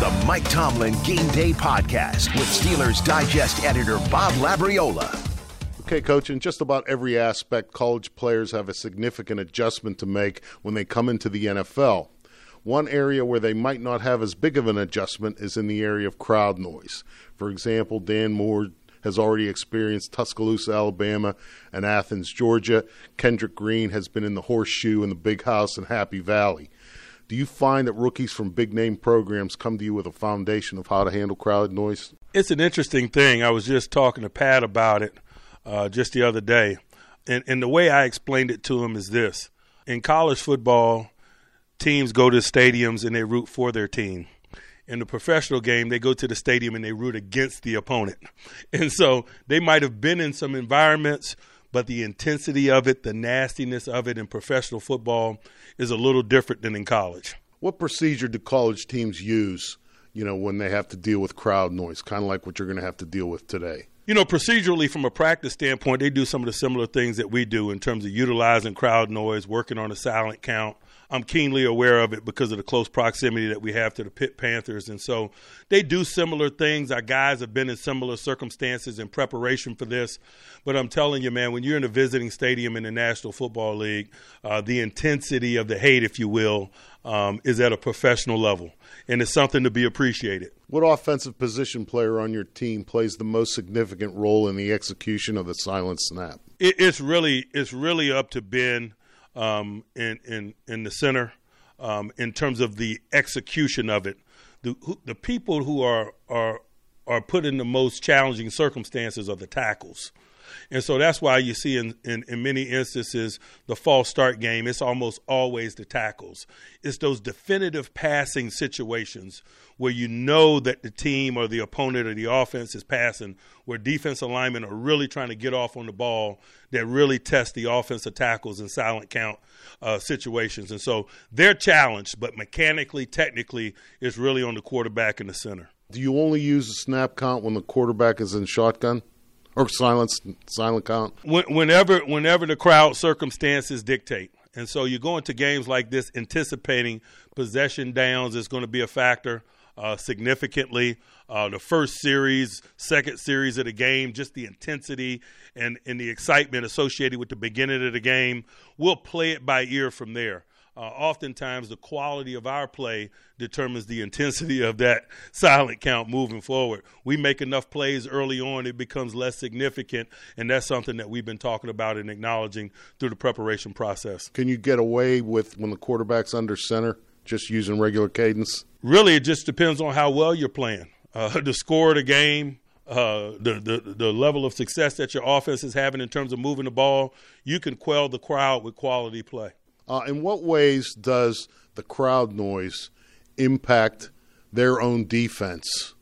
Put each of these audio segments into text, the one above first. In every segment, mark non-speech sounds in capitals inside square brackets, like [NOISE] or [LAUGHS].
the Mike Tomlin Game Day Podcast with Steelers Digest editor Bob Labriola. Okay, coach, in just about every aspect, college players have a significant adjustment to make when they come into the NFL. One area where they might not have as big of an adjustment is in the area of crowd noise. For example, Dan Moore has already experienced Tuscaloosa, Alabama, and Athens, Georgia. Kendrick Green has been in the Horseshoe and the Big House in Happy Valley. Do you find that rookies from big name programs come to you with a foundation of how to handle crowd noise? It's an interesting thing. I was just talking to Pat about it uh, just the other day. And, and the way I explained it to him is this in college football, teams go to stadiums and they root for their team in the professional game, they go to the stadium and they root against the opponent. [LAUGHS] And so they might have been in some environments, but the intensity of it, the nastiness of it in professional football is a little different than in college. What procedure do college teams use, you know, when they have to deal with crowd noise, kind of like what you're going to have to deal with today? You know, procedurally, from a practice standpoint, they do some of the similar things that we do in terms of utilizing crowd noise, working on a silent count, I'm keenly aware of it because of the close proximity that we have to the Pitt Panthers. And so they do similar things. Our guys have been in similar circumstances in preparation for this. But I'm telling you, man, when you're in a visiting stadium in the National Football League, uh, the intensity of the hate, if you will, um, is at a professional level. And it's something to be appreciated. What offensive position player on your team plays the most significant role in the execution of the silent snap? It, it's really it's really up to Ben um, in, in, in the center um, in terms of the execution of it. The, who, the people who are, are, are put in the most challenging circumstances are the tackles. And so that's why you see in, in, in, many instances the false start game, it's almost always the tackles. It's those definitive passing situations where you know that the team or the opponent or the offense is passing, where defense alignment are really trying to get off on the ball that really test the offensive tackles in silent count uh, situations. And so they're challenged, but mechanically, technically, it's really on the quarterback in the center. Do you only use the snap count when the quarterback is in shotgun? Or silence, silent count. Whenever, whenever the crowd circumstances dictate, and so you go into games like this anticipating possession downs is going to be a factor uh, significantly. Uh, the first series, second series of the game, just the intensity and, and the excitement associated with the beginning of the game. We'll play it by ear from there. Uh, oftentimes, the quality of our play determines the intensity of that silent count moving forward. We make enough plays early on, it becomes less significant, and that's something that we've been talking about and acknowledging through the preparation process. Can you get away with when the quarterback's under center? just using regular cadence? Really, it just depends on how well you're playing. Uh, [LAUGHS] the score of the game, uh, the, the the level of success that your offense is having in terms of moving the ball, you can quell the crowd with quality play. Uh, in what ways does the crowd noise impact their own defense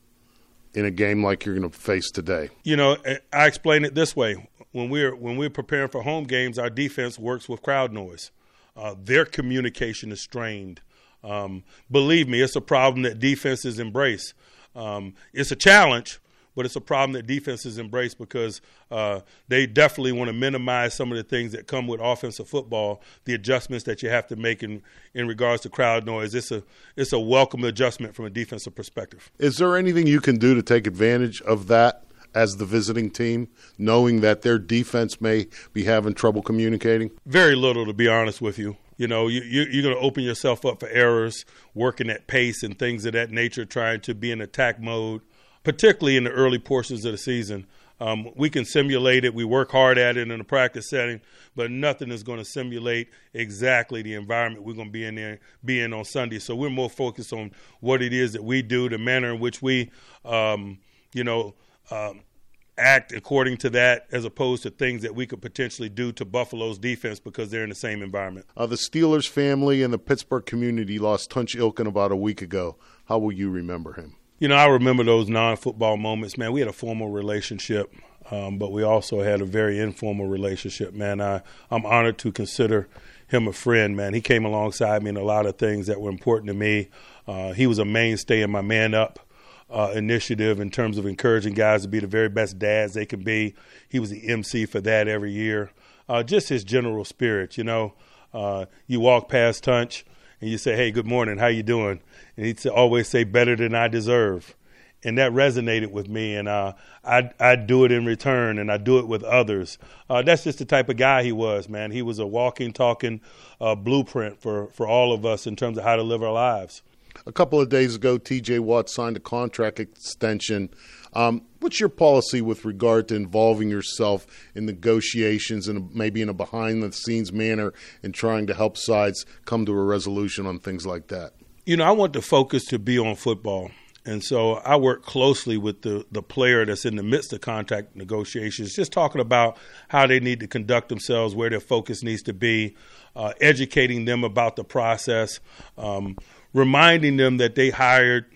in a game like you're going to face today? You know, I explain it this way: when we're when we're preparing for home games, our defense works with crowd noise. Uh, their communication is strained. Um, believe me, it's a problem that defenses embrace. Um, it's a challenge, but it's a problem that defenses embrace because uh, they definitely want to minimize some of the things that come with offensive football, the adjustments that you have to make in, in regards to crowd noise. It's a it's a welcome adjustment from a defensive perspective. Is there anything you can do to take advantage of that? As the visiting team, knowing that their defense may be having trouble communicating? Very little, to be honest with you. You know, you, you, are going to open yourself up for errors, working at pace and things of that nature, trying to be in attack mode, particularly in the early portions of the season. Um, we can simulate it. We work hard at it in a practice setting, but nothing is going to simulate exactly the environment we're going to be in there, be in on Sunday. So we're more focused on what it is that we do, the manner in which we, um, you know, um, act according to that as opposed to things that we could potentially do to Buffalo's defense because they're in the same environment. Uh, the Steelers family and the Pittsburgh community lost Tunch Ilkin about a week ago. How will you remember him? You know, I remember those non football moments. Man, we had a formal relationship, um, but we also had a very informal relationship. Man, I, I'm honored to consider him a friend, man. He came alongside me in a lot of things that were important to me. Uh, he was a mainstay in my man up uh, initiative in terms of encouraging guys to be the very best dads they can be. He was the MC for that every year. Uh, just his general spirit, you know. Uh, you walk past Tunch and you say, "Hey, good morning, how you doing?" And he'd always say, "Better than I deserve." and that resonated with me, and uh, I I do it in return, and I do it with others. Uh, that's just the type of guy he was, man. He was a walking, talking uh, blueprint for for all of us in terms of how to live our lives. A couple of days ago, T.J. Watt signed a contract extension. Um, what's your policy with regard to involving yourself in negotiations and maybe in a behind the scenes manner in trying to help sides come to a resolution on things like that? You know, I want the focus to be on football. And so I work closely with the, the player that's in the midst of contract negotiations, just talking about how they need to conduct themselves, where their focus needs to be, uh, educating them about the process, um, reminding them that they hired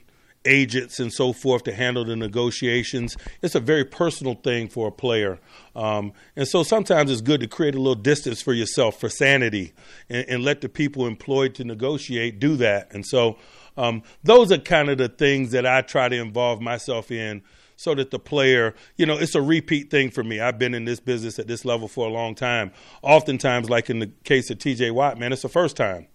agents and so forth to handle the negotiations. It's a very personal thing for a player. Um, and so sometimes it's good to create a little distance for yourself for sanity and, and let the people employed to negotiate do that. And so um, those are kind of the things that I try to involve myself in so that the player, you know, it's a repeat thing for me. I've been in this business at this level for a long time. Oftentimes, like in the case of TJ Watt, man, it's the first time.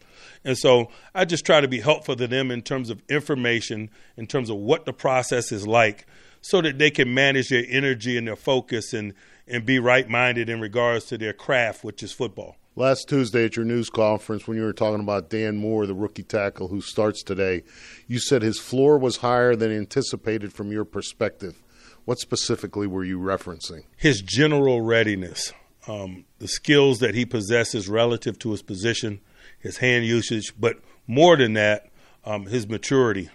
And so I just try to be helpful to them in terms of information, in terms of what the process is like, so that they can manage their energy and their focus and, and be right minded in regards to their craft, which is football. Last Tuesday at your news conference, when you were talking about Dan Moore, the rookie tackle who starts today, you said his floor was higher than anticipated from your perspective. What specifically were you referencing? His general readiness, um, the skills that he possesses relative to his position, his hand usage, but more than that, um, his maturity,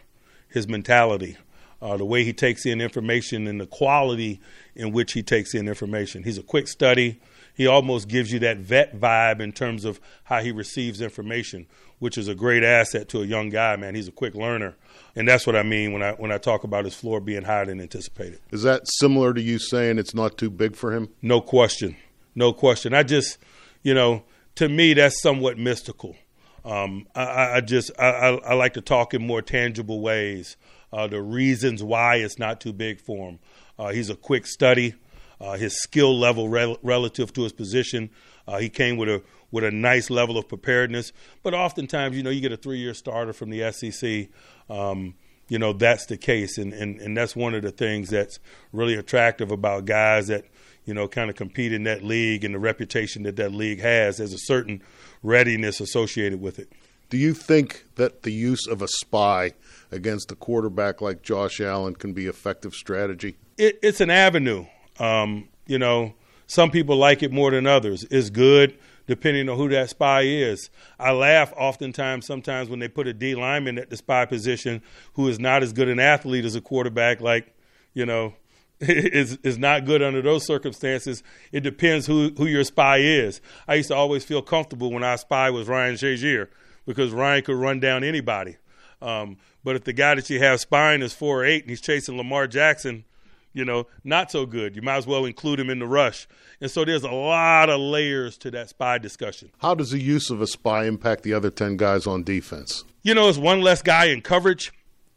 his mentality, uh, the way he takes in information, and the quality in which he takes in information. He's a quick study he almost gives you that vet vibe in terms of how he receives information, which is a great asset to a young guy, man. He's a quick learner. And that's what I mean when I when I talk about his floor being higher than anticipated. Is that similar to you saying it's not too big for him? No question. No question. I just, you know, to me that's somewhat mystical. Um, I, I, just I, I, like to talk in more tangible ways. Uh, the reasons why it's not too big for him. Uh, he's a quick study uh, his skill level rel- relative to his position. Uh, he came with a with a nice level of preparedness. But oftentimes, you know, you get a three year starter from the SEC. Um, you know, that's the case, and, and and that's one of the things that's really attractive about guys that you know kind of compete in that league and the reputation that that league has. There's a certain readiness associated with it. Do you think that the use of a spy against a quarterback like Josh Allen can be effective strategy? It, it's an avenue. Um, you know, some people like it more than others. It's good depending on who that spy is. I laugh oftentimes, sometimes when they put a D lineman at the spy position who is not as good an athlete as a quarterback, like, you know, [LAUGHS] is is not good under those circumstances. It depends who who your spy is. I used to always feel comfortable when our spy was Ryan Shazier because Ryan could run down anybody. Um, but if the guy that you have spying is four eight and he's chasing Lamar Jackson, you know, not so good. You might as well include him in the rush. And so there's a lot of layers to that spy discussion. How does the use of a spy impact the other 10 guys on defense? You know, it's one less guy in coverage,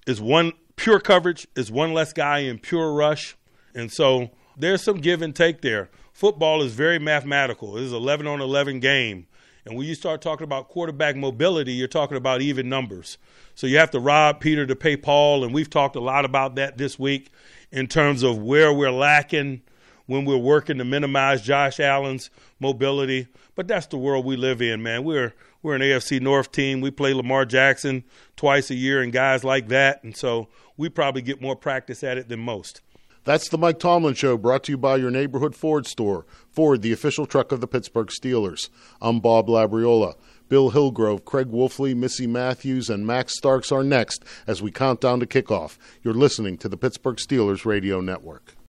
is one pure coverage, is one less guy in pure rush. And so there's some give and take there. Football is very mathematical. It is 11 on 11 game. And when you start talking about quarterback mobility, you're talking about even numbers. So you have to rob Peter to pay Paul, and we've talked a lot about that this week in terms of where we're lacking when we're working to minimize Josh Allen's mobility. But that's the world we live in, man. We're we're an AFC North team. We play Lamar Jackson twice a year and guys like that, and so we probably get more practice at it than most. That's the Mike Tomlin Show, brought to you by your neighborhood Ford store. Ford, the official truck of the Pittsburgh Steelers. I'm Bob Labriola. Bill Hillgrove, Craig Wolfley, Missy Matthews, and Max Starks are next as we count down to kickoff. You're listening to the Pittsburgh Steelers Radio Network.